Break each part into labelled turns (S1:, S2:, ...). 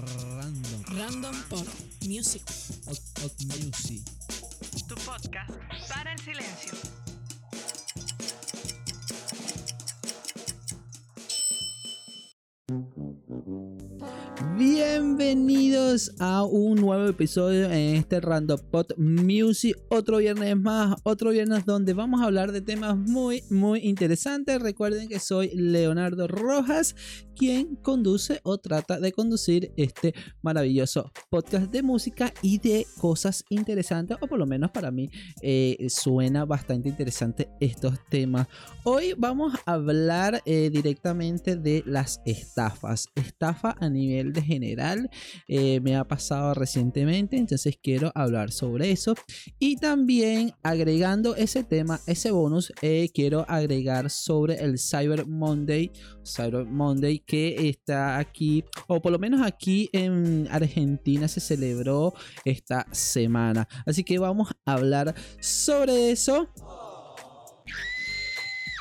S1: Random.
S2: Random por Music.
S1: Hot, hot music.
S3: Tu podcast para el silencio.
S1: Bienvenidos a un nuevo episodio en este Random Pot Music. Otro viernes más, otro viernes donde vamos a hablar de temas muy, muy interesantes. Recuerden que soy Leonardo Rojas, quien conduce o trata de conducir este maravilloso podcast de música y de cosas interesantes, o por lo menos para mí eh, suena bastante interesante estos temas. Hoy vamos a hablar eh, directamente de las estafas. Estafa a nivel de general eh, me ha pasado recientemente, entonces quiero hablar sobre eso. Y también agregando ese tema, ese bonus, eh, quiero agregar sobre el Cyber Monday, Cyber Monday que está aquí, o por lo menos aquí en Argentina se celebró esta semana. Así que vamos a hablar sobre eso.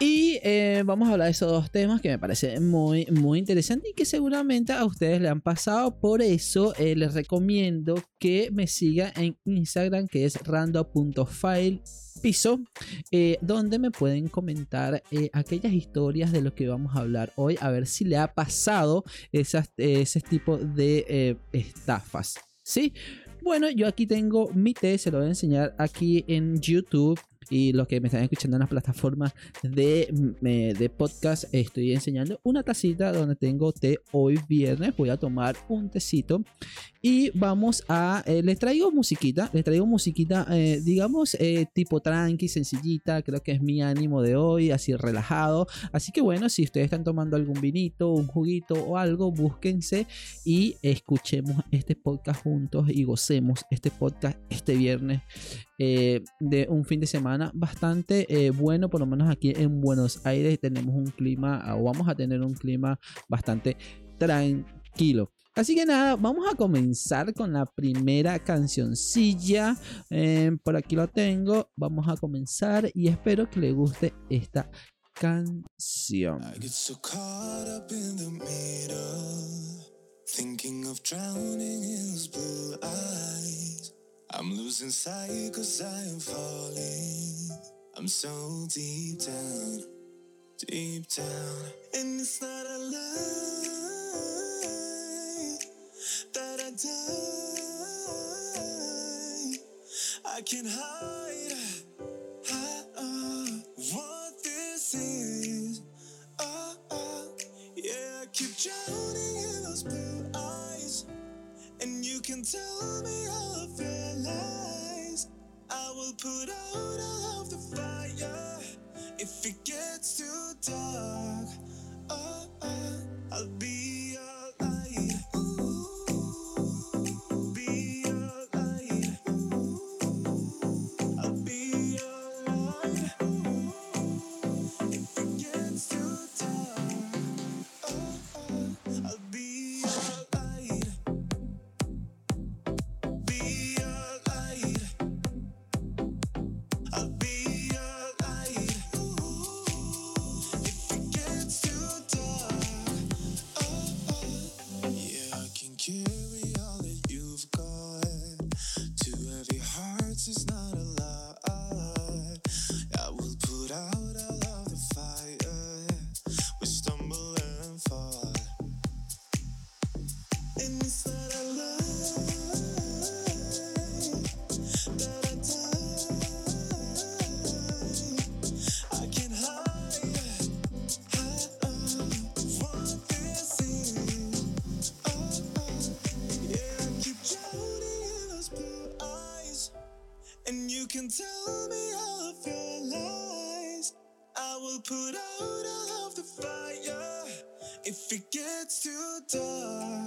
S1: Y eh, vamos a hablar de esos dos temas que me parecen muy, muy interesantes y que seguramente a ustedes le han pasado. Por eso eh, les recomiendo que me sigan en Instagram, que es rando.file piso, eh, donde me pueden comentar eh, aquellas historias de lo que vamos a hablar hoy, a ver si le ha pasado esas, ese tipo de estafas. ¿Sí? Bueno, yo aquí tengo mi té, se lo voy a enseñar aquí en YouTube y los que me están escuchando en las plataformas de, mm, de, podcast, estoy enseñando una tacita donde tengo té hoy viernes. Voy a tomar un tecito y vamos a. Eh, les traigo musiquita, les traigo musiquita, eh, digamos, eh, tipo tranqui, sencillita. Creo que es mi ánimo de hoy, así relajado. Así que bueno, si ustedes están tomando algún vinito, un juguito o algo, búsquense y escuchemos este podcast juntos y gocemos este podcast este viernes de un fin de semana bastante bueno, por lo menos aquí en Buenos Aires tenemos un clima, o vamos a tener un clima bastante tranquilo. Así que nada, vamos a comenzar con la primera cancioncilla. Eh, por aquí lo tengo. Vamos a comenzar y espero que le guste esta canción. I'm losing sight cause I am falling. I'm so deep down, deep down. And it's not a lie. that I die. I can hide, put out all of the fire if it gets too dark. Gets too dark.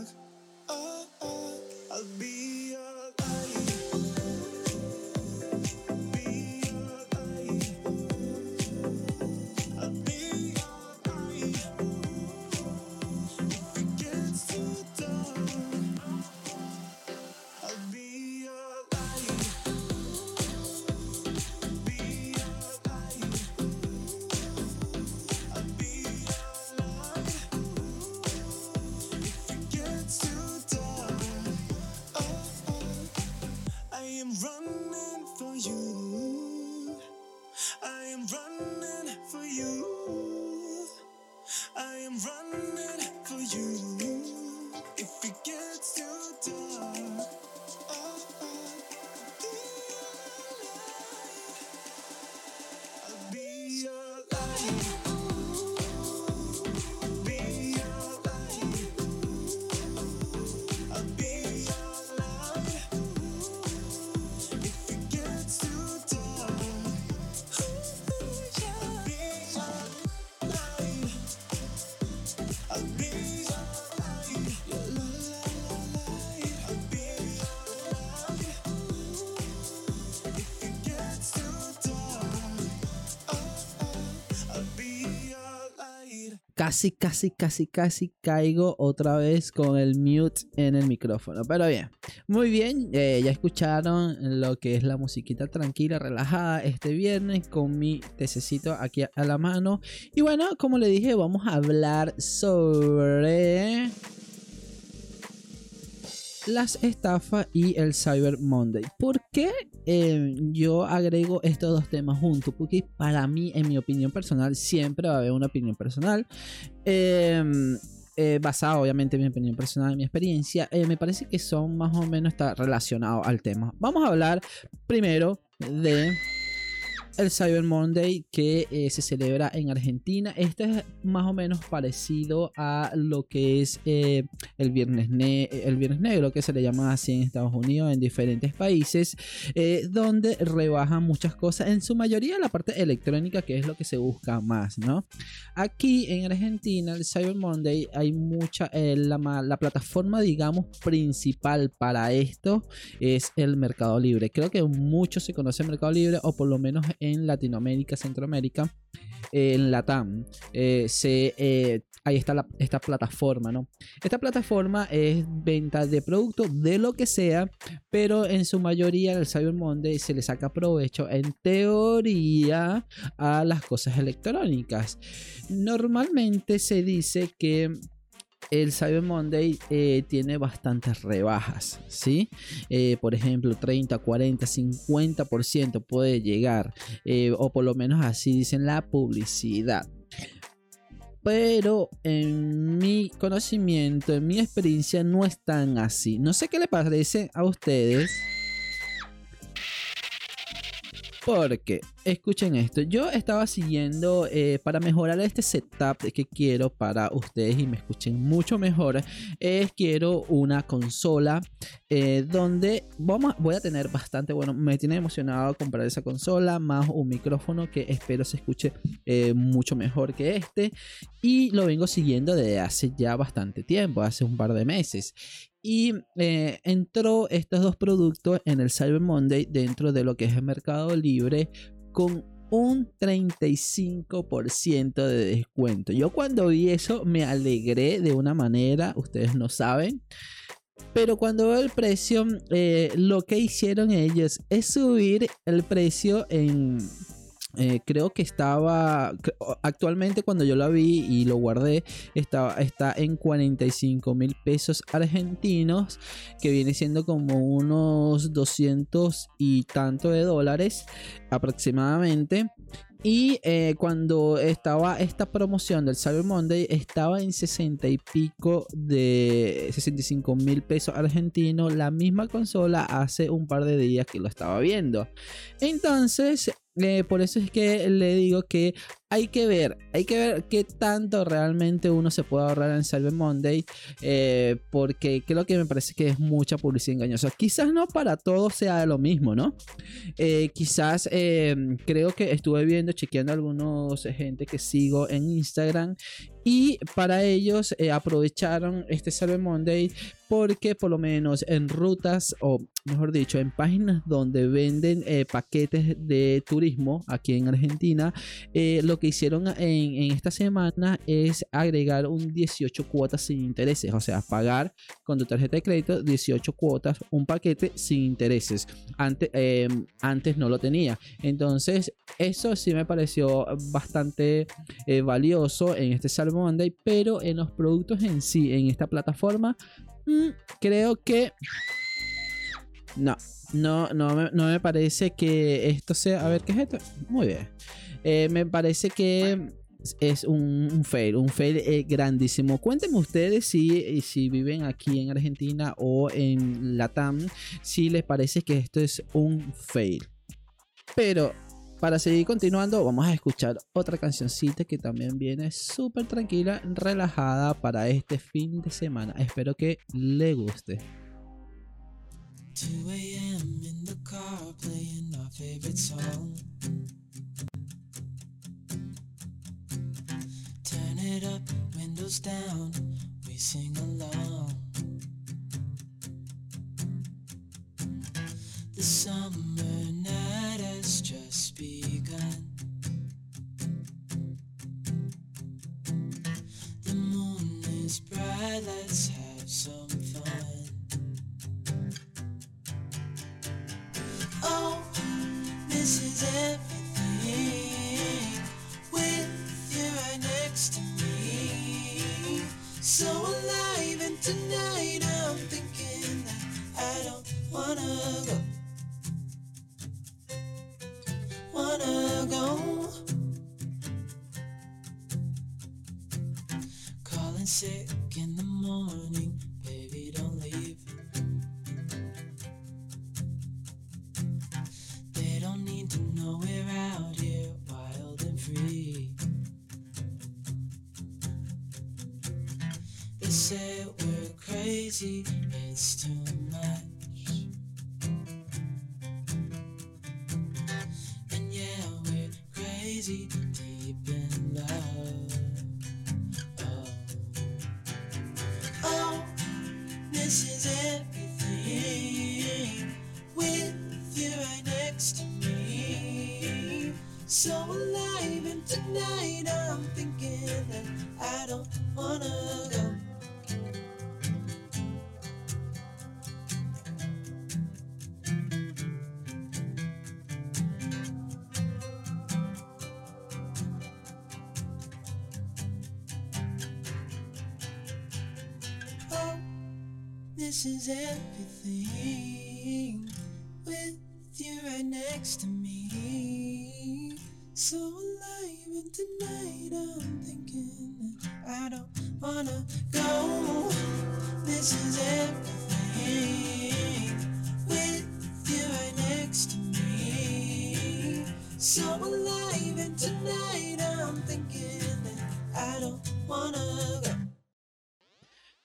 S1: Casi, casi, casi, casi caigo otra vez con el mute en el micrófono. Pero bien, muy bien, eh, ya escucharon lo que es la musiquita tranquila, relajada este viernes con mi tececito aquí a la mano. Y bueno, como le dije, vamos a hablar sobre las estafas y el Cyber Monday. ¿Por qué eh, yo agrego estos dos temas juntos? Porque para mí, en mi opinión personal, siempre va a haber una opinión personal. Eh, eh, basada obviamente en mi opinión personal, en mi experiencia, eh, me parece que son más o menos relacionados al tema. Vamos a hablar primero de el Cyber Monday que eh, se celebra en Argentina. Este es más o menos parecido a lo que es eh, el, viernes ne- el Viernes Negro, que se le llama así en Estados Unidos, en diferentes países, eh, donde rebajan muchas cosas, en su mayoría la parte electrónica, que es lo que se busca más, ¿no? Aquí en Argentina, el Cyber Monday, hay mucha, la, la plataforma, digamos, principal para esto es el Mercado Libre. Creo que mucho se conoce el Mercado Libre, o por lo menos en Latinoamérica, Centroamérica, en Latam. eh, se, eh, ahí está esta plataforma, ¿no? Esta plataforma es venta de productos de lo que sea, pero en su mayoría el Cyber Monday se le saca provecho en teoría a las cosas electrónicas. Normalmente se dice que el Cyber Monday eh, tiene bastantes rebajas, ¿sí? Eh, por ejemplo, 30, 40, 50% puede llegar, eh, o por lo menos así dicen la publicidad. Pero en mi conocimiento, en mi experiencia, no es tan así. No sé qué le parece a ustedes. Porque, escuchen esto, yo estaba siguiendo eh, para mejorar este setup que quiero para ustedes y me escuchen mucho mejor. Quiero una consola eh, donde vamos, voy a tener bastante, bueno, me tiene emocionado comprar esa consola, más un micrófono que espero se escuche eh, mucho mejor que este. Y lo vengo siguiendo desde hace ya bastante tiempo, hace un par de meses. Y eh, entró estos dos productos en el Cyber Monday dentro de lo que es el Mercado Libre con un 35% de descuento. Yo cuando vi eso me alegré de una manera, ustedes no saben. Pero cuando veo el precio, eh, lo que hicieron ellos es subir el precio en... eh, creo que estaba actualmente cuando yo la vi y lo guardé estaba, está en 45 mil pesos argentinos que viene siendo como unos 200 y tanto de dólares aproximadamente. Y eh, cuando estaba esta promoción del Cyber Monday estaba en 60 y pico de 65 mil pesos argentinos la misma consola hace un par de días que lo estaba viendo. Entonces eh, por eso es que le digo que hay que ver, hay que ver qué tanto realmente uno se puede ahorrar en Cyber Monday, eh, porque creo que me parece que es mucha publicidad engañosa. Quizás no para todos sea lo mismo, ¿no? Eh, quizás creo que estuve viendo, chequeando algunos gente que sigo en Instagram y para ellos eh, aprovecharon este Cyber Monday porque por lo menos en rutas o mejor dicho en páginas donde venden eh, paquetes de turismo aquí en Argentina eh, lo que hicieron en, esta semana es agregar un 18 cuotas sin intereses. O sea pagar con tu tarjeta de crédito 18 cuotas un paquete sin intereses. Antes, eh, antes no lo tenía. Entonces eso sí me pareció bastante valioso en este Cyber Monday, pero en los productos en sí, en esta plataforma, mm, creo que no. No, no, me, no me parece que esto sea. A ver, ¿qué es esto? Muy bien. Eh, me parece que es un, fail, un fail eh, grandísimo. Cuéntenme ustedes si, si viven aquí en Argentina o en Latam, si les parece que esto es un fail. Pero para seguir continuando, vamos a escuchar otra cancioncita que también viene súper tranquila, relajada para este fin de semana. Espero que le guste.
S4: 2 a.m. in the car playing our favorite song. Turn it up, windows down, we sing along. The summer So alive, and tonight I'm thinking that I don't wanna go. Oh, this is everything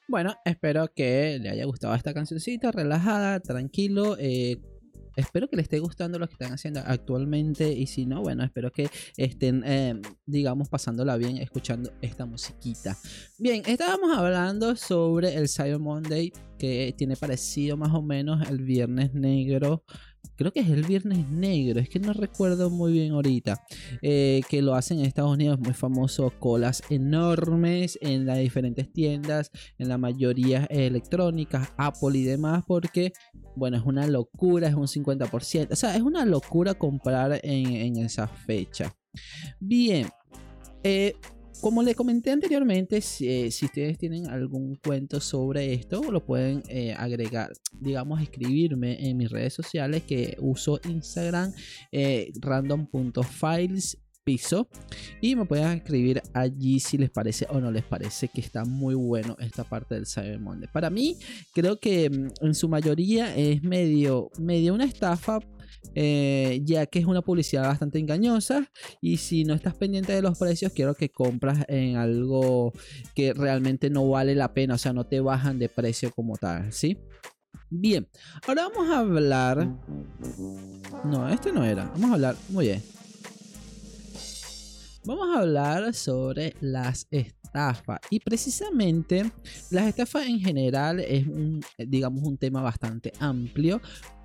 S1: Bueno, espero que le haya gustado esta cancioncita, relajada, tranquilo. eh, espero que le esté gustando lo que están haciendo actualmente. Y si no, bueno, espero que estén, eh, digamos, pasándola bien escuchando esta musiquita. Bien, estábamos hablando sobre el Cyber Monday, que tiene parecido más o menos el Viernes Negro. Creo que es el Viernes Negro, es que no recuerdo muy bien ahorita. eh, que lo hacen en Estados Unidos, muy famoso, colas enormes en las diferentes tiendas, en la mayoría electrónicas, Apple y demás, porque, bueno, es una locura, es un 50%, o sea, es una locura comprar en, en esa fecha. Bien, eh, como le comenté anteriormente, si, eh, si ustedes tienen algún cuento sobre esto, lo pueden eh, agregar, digamos, escribirme en mis redes sociales que uso Instagram eh, random.files y me pueden escribir allí si les parece o no les parece que está muy bueno esta parte del Cyber Monday. Para mí creo que mm, en su mayoría es medio, medio una estafa eh, ya que es una publicidad bastante engañosa y si no estás pendiente de los precios quiero que compras en algo que realmente no vale la pena o sea no te bajan de precio como tal ¿sí? bien ahora vamos a hablar no este no era vamos a hablar muy bien Vamos a hablar sobre las estafas y precisamente las estafas en general es un, digamos, un tema bastante amplio,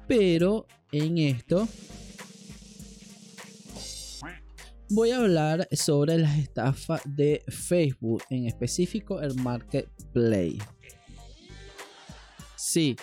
S1: pero en esto voy a hablar sobre las estafas de Facebook, en específico el Marketplace. Sí,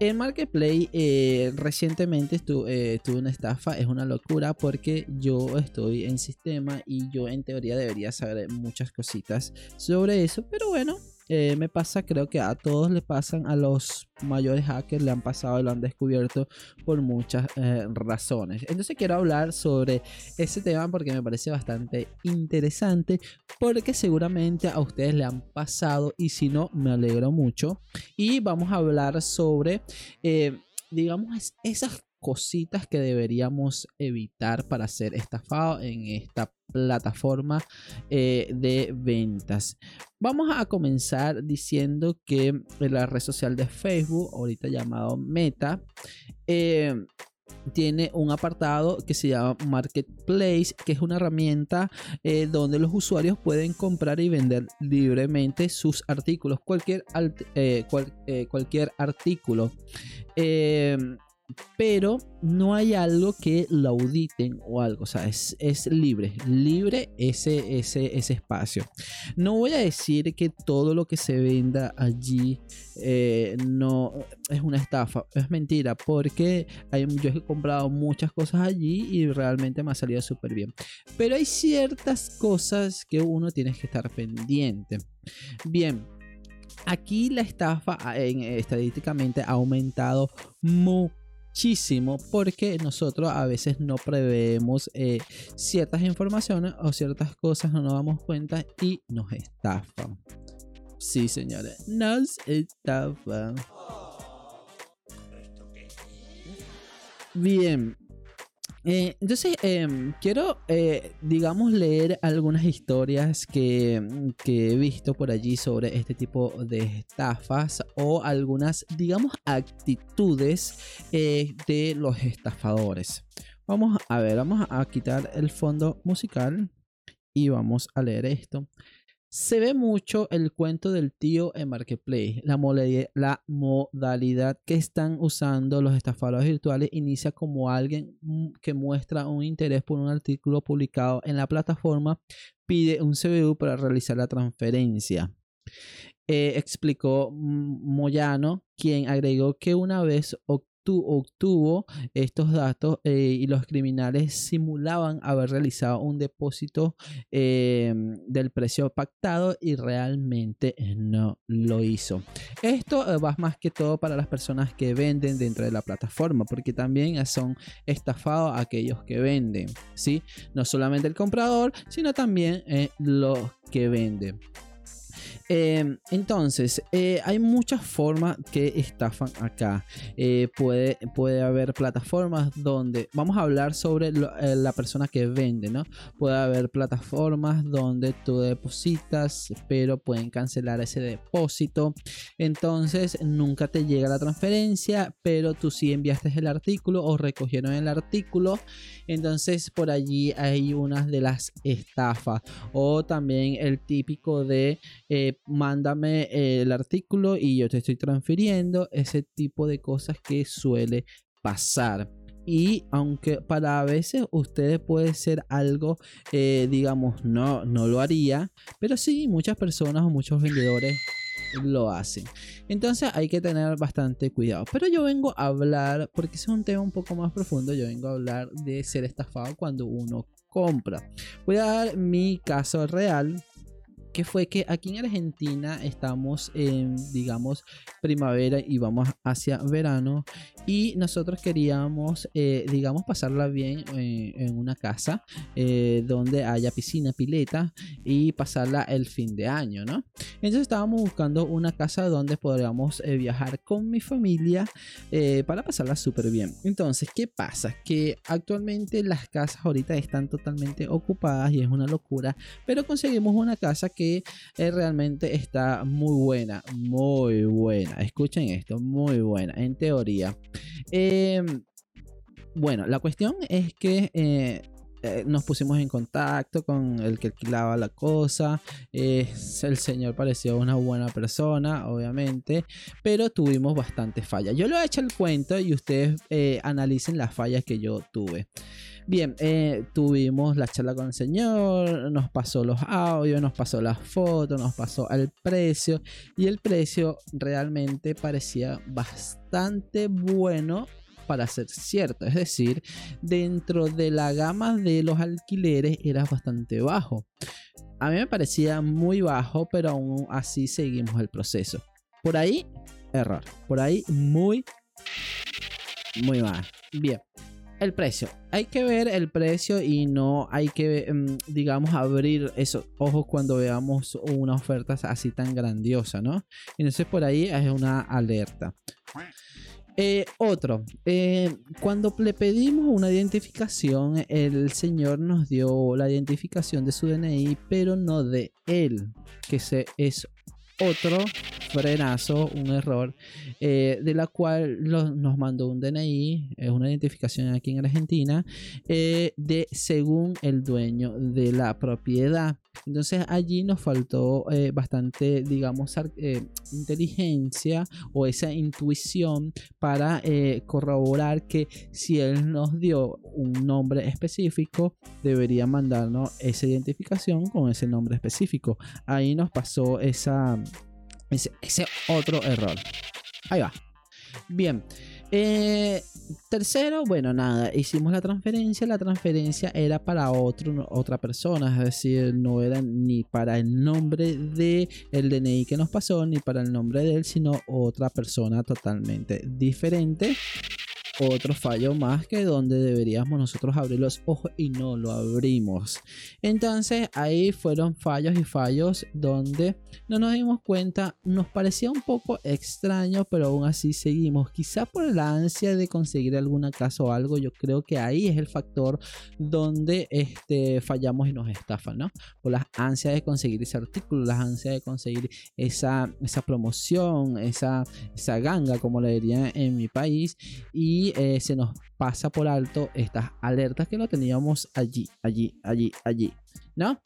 S1: el Marketplace eh, recientemente eh, tuve una estafa, es una locura porque yo estoy en sistema y yo en teoría debería saber muchas cositas sobre eso, pero bueno, eh, me pasa, creo que a todos le pasan, a los mayores hackers le han pasado y lo han descubierto por muchas eh, razones. Entonces quiero hablar sobre ese tema porque me parece bastante interesante, porque seguramente a ustedes le han pasado y si no, me alegro mucho. Y vamos a hablar sobre, eh, digamos, esas cositas que deberíamos evitar para ser estafado en esta plataforma eh, de ventas. Vamos a comenzar diciendo que en la red social de Facebook, ahorita llamado Meta, eh, tiene un apartado que se llama Marketplace, que es una herramienta eh, donde los usuarios pueden comprar y vender libremente sus artículos, cualquier, cualquier artículo pero no hay algo que lo auditen o algo, o sea, es, libre, libre ese, ese, ese, espacio. No voy a decir que todo lo que se venda allí eh, no es una estafa, es mentira, porque hay, yo he comprado muchas cosas allí y realmente me ha salido súper bien. Pero hay ciertas cosas que uno tiene que estar pendiente. Bien, aquí la estafa en, estadísticamente ha aumentado mucho muchísimo porque nosotros a veces no preveemos eh, ciertas informaciones o ciertas cosas, no nos damos cuenta y nos estafan. Sí, señores, nos estafan. Bien, eh, entonces, em, quiero, eh, digamos, leer algunas historias que, que, he visto por allí sobre este tipo de estafas o algunas, digamos, actitudes eh, de los estafadores. Vamos a ver, vamos a quitar el fondo musical y vamos a leer esto. Se ve mucho el cuento del tío en Marketplace. La, modalidad que están usando los estafadores virtuales inicia como alguien mm, que muestra un interés por un artículo publicado en la plataforma, pide un CBU para realizar la transferencia. Eh, explicó Moyano, quien agregó que una vez obtuvo estos datos eh, y los criminales simulaban haber realizado un depósito em, del precio pactado y realmente no lo hizo. Esto eh, va más que todo para las personas que venden dentro de la plataforma, porque también son estafados aquellos que venden, ¿sí? No solamente el comprador, sino también eh, los que venden. Em, entonces, eh, hay muchas formas que estafan acá. Eh, puede, puede haber plataformas donde vamos a hablar sobre eh, la persona que vende, ¿no? Puede haber plataformas donde tú depositas, pero pueden cancelar ese depósito. Entonces, nunca te llega la transferencia, pero tú sí enviaste el artículo o recogieron el artículo. Entonces, por allí hay unas de las estafas. O también el típico de mándame eh, el artículo y yo te estoy transfiriendo, ese tipo de cosas que suele pasar. Y aunque para a veces ustedes puede ser algo, eh, digamos, no, no lo haría, pero sí, muchas personas o muchos vendedores lo hacen. Entonces hay que tener bastante cuidado. Pero yo vengo a hablar, porque es un tema un poco más profundo, yo vengo a hablar de ser estafado cuando uno compra. Voy a dar mi caso real que fue que aquí en Argentina estamos en, digamos, primavera y vamos hacia verano y nosotros queríamos, eh, digamos, pasarla bien eh, en una casa eh, donde haya piscina, pileta y pasarla el fin de año, ¿no? Entonces estábamos buscando una casa donde podríamos viajar con mi familia para pasarla súper bien. Entonces, ¿qué pasa? Que actualmente las casas ahorita están totalmente ocupadas y es una locura, pero conseguimos una casa que eh, realmente está muy buena, muy buena. Escuchen esto, muy buena, en teoría. Em, bueno, la cuestión es que eh, eh, nos pusimos en contacto con el que alquilaba la cosa. el señor pareció una buena persona, obviamente, pero tuvimos bastantes fallas. Yo lo he hecho el cuento y ustedes analicen las fallas que yo tuve. Bien, eh, tuvimos la charla con el señor, nos pasó los audios, nos pasó las fotos, nos pasó el precio y el precio realmente parecía bastante bueno para ser cierto. Es decir, dentro de la gama de los alquileres era bastante bajo. a mí me parecía muy bajo, pero aún así seguimos el proceso. Por ahí, error. Por ahí, muy, muy mal. Bien. El precio. Hay que ver el precio y no hay que, mm, digamos, abrir esos ojos cuando veamos una oferta así tan grandiosa, ¿no? Entonces por ahí es una alerta. Eh, otro, eh, cuando le pedimos una identificación, el señor nos dio la identificación de su DNI, pero no de él, que se, es otro frenazo, un error, eh, de la cual lo- nos mandó un DNI, es una identificación aquí en Argentina, eh, de según el dueño de la propiedad. Entonces allí nos faltó eh, bastante, digamos, eh, inteligencia o esa intuición para eh, corroborar que si él nos dio un nombre específico, debería mandarnos esa identificación con ese nombre específico. Ahí nos pasó ese, ese otro error. Ahí va. Bien. Eh, tercero, bueno, nada, hicimos la transferencia. La transferencia era para otro, otra persona, es decir, no era ni para el nombre de DNI que nos pasó, ni para el nombre de él, sino otra persona totalmente diferente. Otro fallo más que donde deberíamos nosotros abrir los ojos y no lo abrimos. Entonces ahí fueron fallos y fallos donde no nos dimos cuenta, nos parecía un poco extraño, pero aún así seguimos. Quizá por la ansia de conseguir alguna casa o algo, yo creo que ahí es el factor donde este, fallamos y nos estafan, ¿no? Por las ansias de conseguir ese artículo, las ansias de conseguir esa, esa promoción, esa, esa ganga, como le dirían en mi país, y eh, se nos pasa por alto estas alertas que lo teníamos allí, allí, allí, allí, ¿no?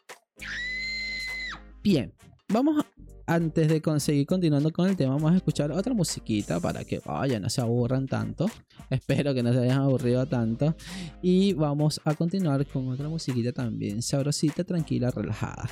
S1: Bien, vamos antes de conseguir continuando con el tema, vamos a escuchar otra musiquita para que vaya, no se aburran tanto. Espero que no se hayan aburrido tanto. Y vamos a continuar con otra musiquita también, sabrosita, tranquila, relajada.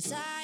S4: desire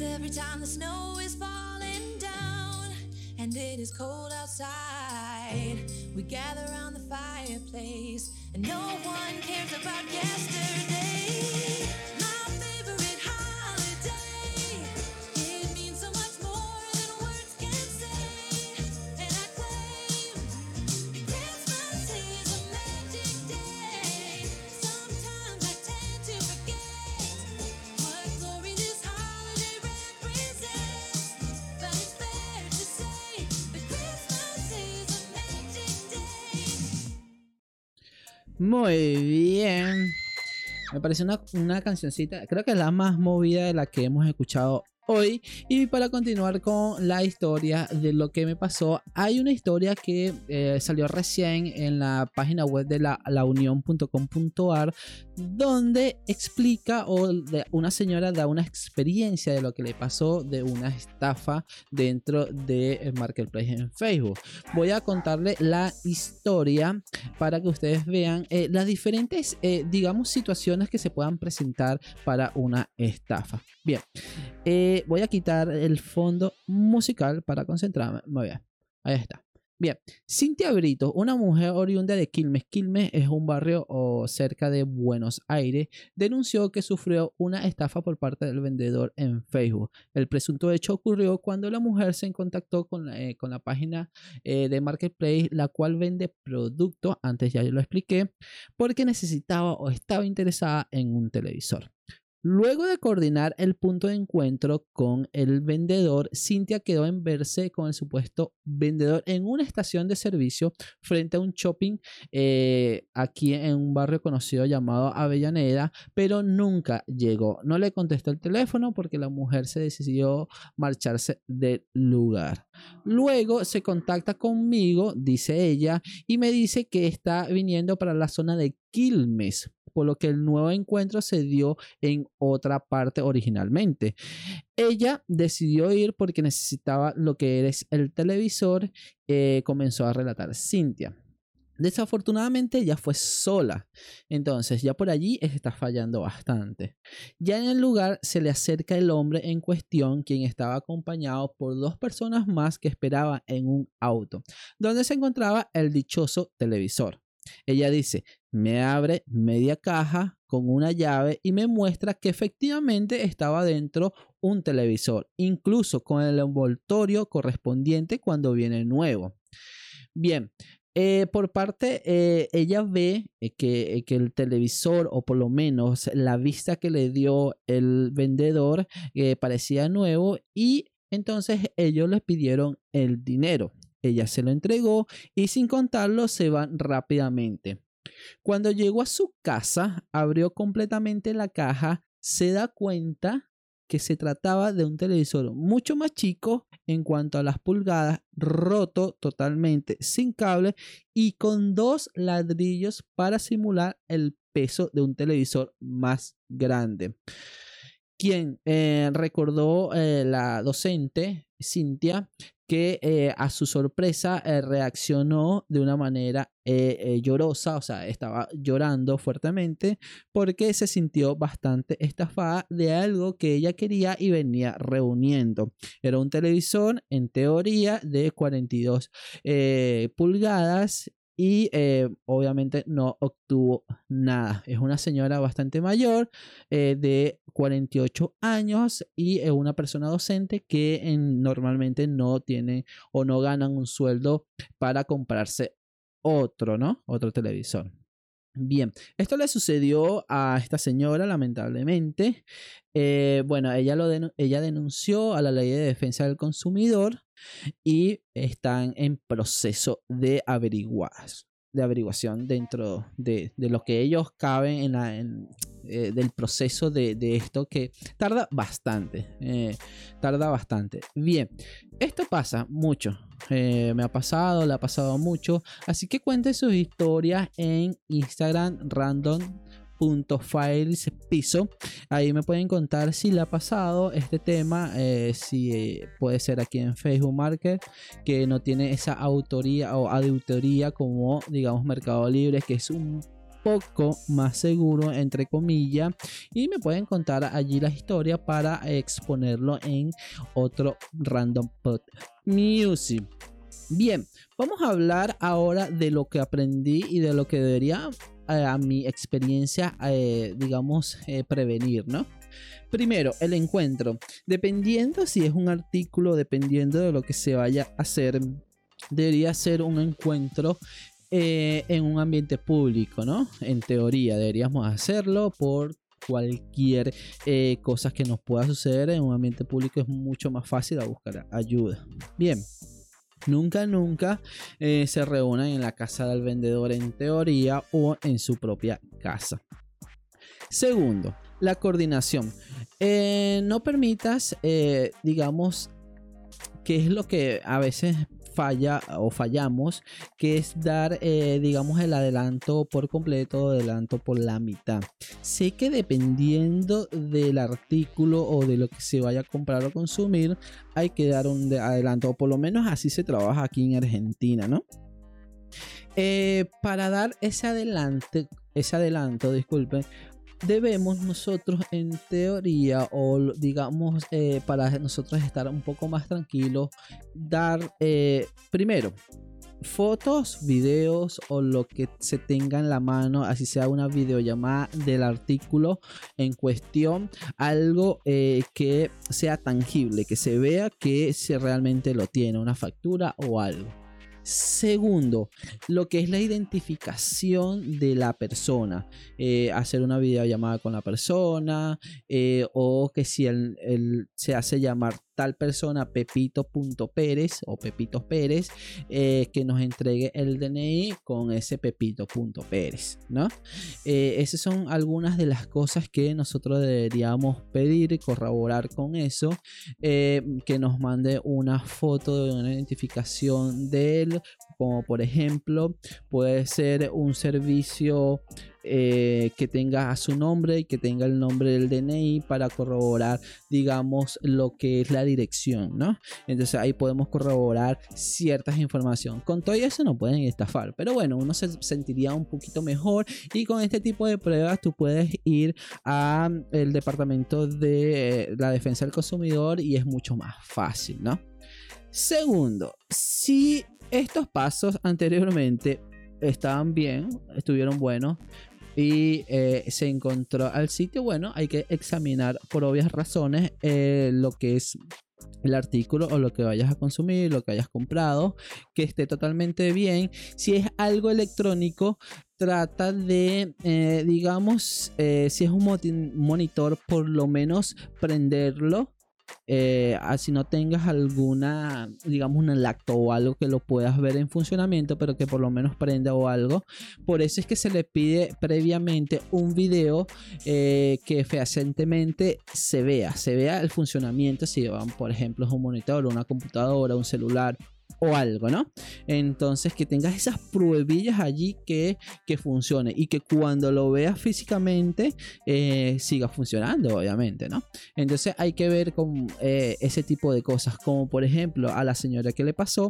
S4: Every time the snow is falling down and it is cold outside, we gather around
S1: Muy bien. Me parece una, una cancioncita, creo que es la más movida de la que hemos escuchado hoy. Y para continuar con la historia de lo que me pasó, hay una historia que eh, salió recién en la página web de la, launión.com.ar donde explica o de- una señora da una experiencia de lo que le pasó de una estafa dentro de Marketplace en Facebook. Voy a contarle la historia para que ustedes vean eh, las diferentes, eh, digamos, situaciones que se puedan presentar para una estafa. Bien, eh, voy a quitar el fondo musical para concentrarme. Muy bien, ahí está. Bien, Cintia Brito, una mujer oriunda de Quilmes. Quilmes es un barrio cerca de Buenos Aires. Denunció que sufrió una estafa por parte del vendedor en Facebook. El presunto hecho ocurrió cuando la mujer se contactó con la, eh, con la página eh, de Marketplace, la cual vende productos, antes ya yo lo expliqué, porque necesitaba o estaba interesada en un televisor. Luego de coordinar el punto de encuentro con el vendedor, Cintia quedó en verse con el supuesto vendedor en una estación de servicio frente a un shopping eh, aquí en un barrio conocido llamado Avellaneda, pero nunca llegó. No le contestó el teléfono porque la mujer se decidió marcharse del lugar. Luego se contacta conmigo, dice ella, y me dice que está viniendo para la zona de Quilmes, por lo que el nuevo encuentro se dio en otra parte originalmente. Ella decidió ir porque necesitaba lo que es el televisor, eh, comenzó a relatar Cintia. Desafortunadamente ella fue sola, entonces ya por allí está fallando bastante. Ya en el lugar se le acerca el hombre en cuestión, quien estaba acompañado por dos personas más que esperaban en un auto, donde se encontraba el dichoso televisor. Ella dice, me abre media caja con una llave y me muestra que efectivamente estaba dentro un televisor, incluso con el envoltorio correspondiente cuando viene nuevo. Bien, eh, por parte, eh, ella ve eh, que, el televisor, o por lo menos la vista que le dio el vendedor, parecía nuevo y entonces ellos les pidieron el dinero. Ella se lo entregó y sin contarlo se van rápidamente. Cuando llegó a su casa, abrió completamente la caja, se da cuenta que se trataba de un televisor mucho más chico en cuanto a las pulgadas, roto totalmente, sin cable y con dos ladrillos para simular el peso de un televisor más grande. Quien eh, recordó eh, la docente Cintia que eh, a su sorpresa reaccionó de una manera llorosa, o sea, estaba llorando fuertemente porque se sintió bastante estafada de algo que ella quería y venía reuniendo. Era un televisor en teoría de 42 eh, pulgadas y eh, obviamente no obtuvo nada. Es una señora bastante mayor, eh, de 48 años y es una persona docente que en- normalmente no tiene o no ganan un sueldo para comprarse otro, ¿no? Otro televisor. Bien, esto le sucedió a esta señora, lamentablemente. Eh, bueno, ella, lo ella denunció a la ley de defensa del consumidor y están en proceso de averiguar de averiguación dentro de, de lo que ellos caben en la, en, eh, del proceso de, de esto que tarda bastante eh, tarda bastante. Bien esto pasa mucho eh, me ha pasado le ha pasado mucho así que cuenten sus historias en Instagram random files piso ahí me pueden contar si le ha pasado este tema eh, si eh, puede ser aquí en Facebook Market que no tiene esa autoría o auditoría como digamos Mercado Libre que es un poco más seguro, entre comillas, y me pueden contar allí la historia para exponerlo en otro Random Pod Music. Bien, vamos a hablar ahora de lo que aprendí y de lo que debería a mi experiencia, eh, digamos, eh, prevenir, ¿no? Primero, el encuentro. Dependiendo si es un artículo, dependiendo de lo que se vaya a hacer, debería ser un encuentro eh, en un ambiente público, ¿no? En teoría deberíamos hacerlo por cualquier cosa que nos pueda suceder en un ambiente público es mucho más fácil buscar ayuda. Bien. Nunca, nunca eh, se reúnan en la casa del vendedor en teoría o en su propia casa. Segundo, la coordinación. Eh, no permitas, eh, digamos, que es lo que a veces falla o fallamos, que es dar, eh, digamos, el adelanto por completo adelanto por la mitad. Sé que dependiendo del artículo o de lo que se vaya a comprar o consumir, hay que dar un de- adelanto, o por lo menos así se trabaja aquí en Argentina, ¿no? Eh, para dar ese adelante, ese adelanto, disculpen, debemos nosotros en teoría o digamos eh, para nosotros estar un poco más tranquilos dar eh, primero fotos, videos o lo que se tenga en la mano, así sea una videollamada del artículo en cuestión, algo eh, que sea tangible, que se vea que se realmente lo tiene, una factura o algo. Segundo, lo que es la identificación de la persona. Eh, hacer una videollamada con la persona eh, o que si él, él se hace llamar tal persona Pepito.pérez o Pepito Pérez eh, que nos entregue el DNI con ese Pepito.pérez, ¿no? Eh, esas son algunas de las cosas que nosotros deberíamos pedir y corroborar con eso. eh, que nos mande una foto de una identificación de él, como por ejemplo puede ser un servicio eh, que tenga a su nombre y que tenga el nombre del DNI para corroborar, digamos, lo que es la dirección, ¿no? Entonces ahí podemos corroborar ciertas informaciones. Con todo eso no pueden estafar, pero bueno, uno se sentiría un poquito mejor y con este tipo de pruebas tú puedes ir a el departamento de eh, la defensa del consumidor y es mucho más fácil, ¿no? Segundo, si estos pasos anteriormente estaban bien, estuvieron buenos y eh, se encontró al sitio, bueno, hay que examinar por obvias razones eh, lo que es el artículo o lo que vayas a consumir, lo que hayas comprado, que esté totalmente bien. Si es algo electrónico, trata de, eh, digamos, si es un monitor, por lo menos prenderlo. Eh, así no tengas alguna, digamos, un lacto o algo que lo puedas ver en funcionamiento, pero que por lo menos prenda o algo. Por eso es que se le pide previamente un video eh, que fehacientemente se vea, se vea el funcionamiento si van, por ejemplo, un monitor, una computadora, un celular o algo, ¿no? Entonces que tengas esas pruebillas allí que, que funcione y que cuando lo veas físicamente eh, siga funcionando, obviamente, ¿no? Entonces hay que ver con eh, ese tipo de cosas, como por ejemplo a la señora que le pasó,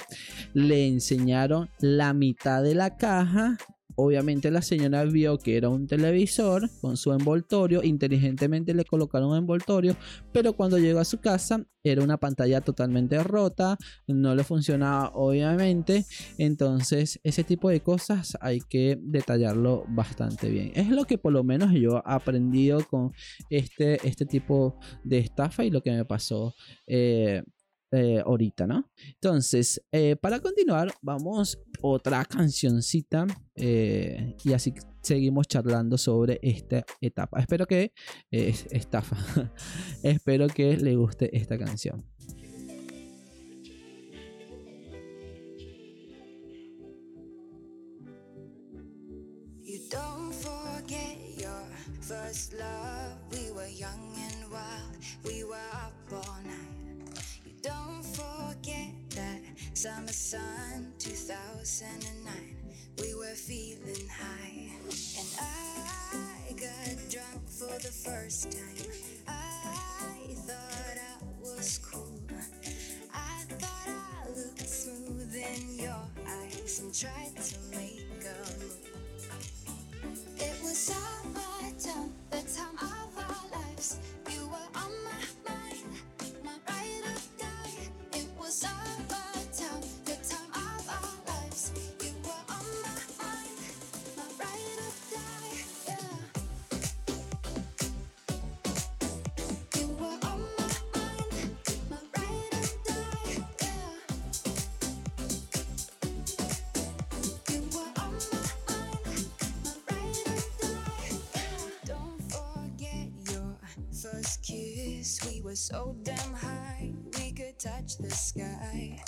S1: le enseñaron la mitad de la caja. Obviamente la señora vio que era un televisor con su envoltorio, inteligentemente le colocaron un envoltorio, pero cuando llegó a su casa era una pantalla totalmente rota, no le funcionaba obviamente, entonces ese tipo de cosas hay que detallarlo bastante bien. Es lo que por lo menos yo he aprendido con este, este tipo de estafa y lo que me pasó eh, eh, ahorita, ¿no? Entonces, eh, para continuar, vamos otra cancioncita eh, y así seguimos charlando sobre esta etapa. Espero que es- estafa. Espero que le guste esta canción.
S5: 2009. We were feeling high. And I got drunk for the first time. I thought I was cool. I thought I looked smooth in your eyes and tried to make a move. It was summertime, the time of our lives. You were on my so damn high, we could touch the sky.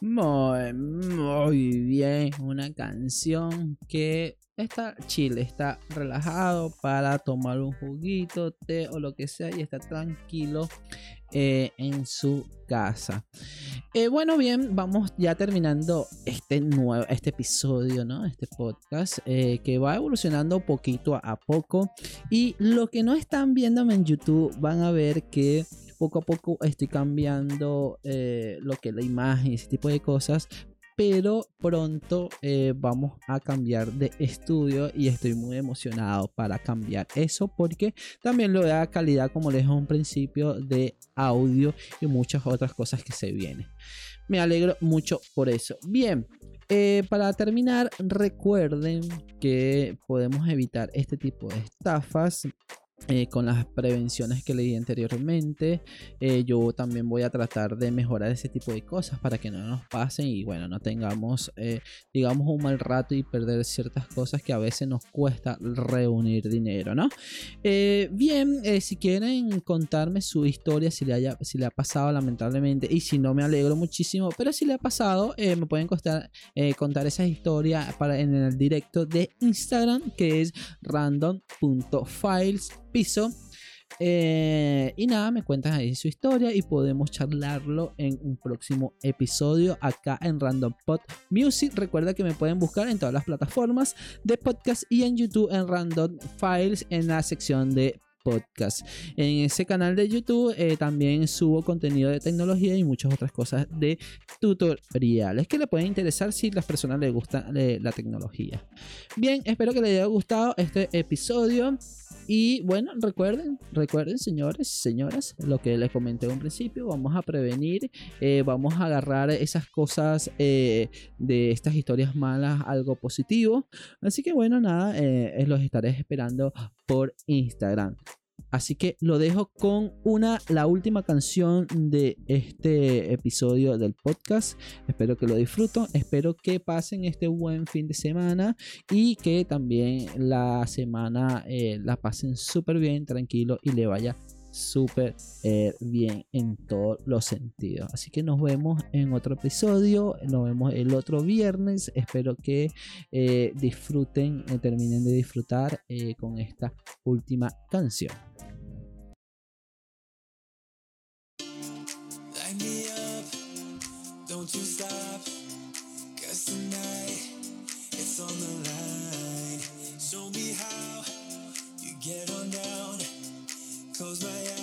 S1: Muy, muy bien. Una canción que está chile, está relajado para tomar un juguito, té o lo que sea y está tranquilo eh, en su casa. Eh, bueno, bien, vamos ya terminando este nuevo, este episodio, ¿no? Este podcast eh, que va evolucionando poquito a poco. Y lo que no están viéndome en YouTube van a ver que poco a poco estoy cambiando lo que es la imagen ese tipo de cosas. Pero pronto eh, vamos a cambiar de estudio y estoy muy emocionado para cambiar eso porque también lo da calidad como les dije un principio de audio y muchas otras cosas que se vienen. Me alegro mucho por eso. Bien, eh, para terminar, recuerden que podemos evitar este tipo de estafas eh, con las prevenciones que leí anteriormente. Eh, yo también voy a tratar de mejorar ese tipo de cosas para que no nos pasen y bueno, no tengamos, eh, digamos, un mal rato y perder ciertas cosas que a veces nos cuesta reunir dinero, ¿no? Bien, si quieren contarme su historia, si le, haya, si le ha pasado lamentablemente y si no me alegro muchísimo, pero si le ha pasado, me pueden costar, contar esas historias para, en el directo de Instagram que es random.files piso. Eh, y nada, me cuentan ahí su historia y podemos charlarlo en un próximo episodio acá en Random Pod Music. Recuerda que me pueden buscar en todas las plataformas de podcast y en YouTube en Random Files en la sección de podcast. En ese canal de YouTube eh, también subo contenido de tecnología y muchas otras cosas de tutoriales que le pueden interesar si a las personas les gusta eh, la tecnología. Bien, espero que les haya gustado este episodio. Y bueno, recuerden, recuerden señores, señoras, lo que les comenté en un principio, vamos a prevenir, eh, vamos a agarrar esas cosas eh, de estas historias malas, algo positivo. Así que bueno, nada, eh, los estaré esperando por Instagram. Así que lo dejo con una, la última canción de este episodio del podcast. Espero que lo disfruten, espero que pasen este buen fin de semana y que también la semana eh, la pasen súper bien, tranquilo y le vaya súper eh, bien en todos los sentidos. Así que nos vemos en otro episodio, nos vemos el otro viernes. Espero que eh, disfruten, eh, terminen de disfrutar con esta última canción.
S4: my eyes.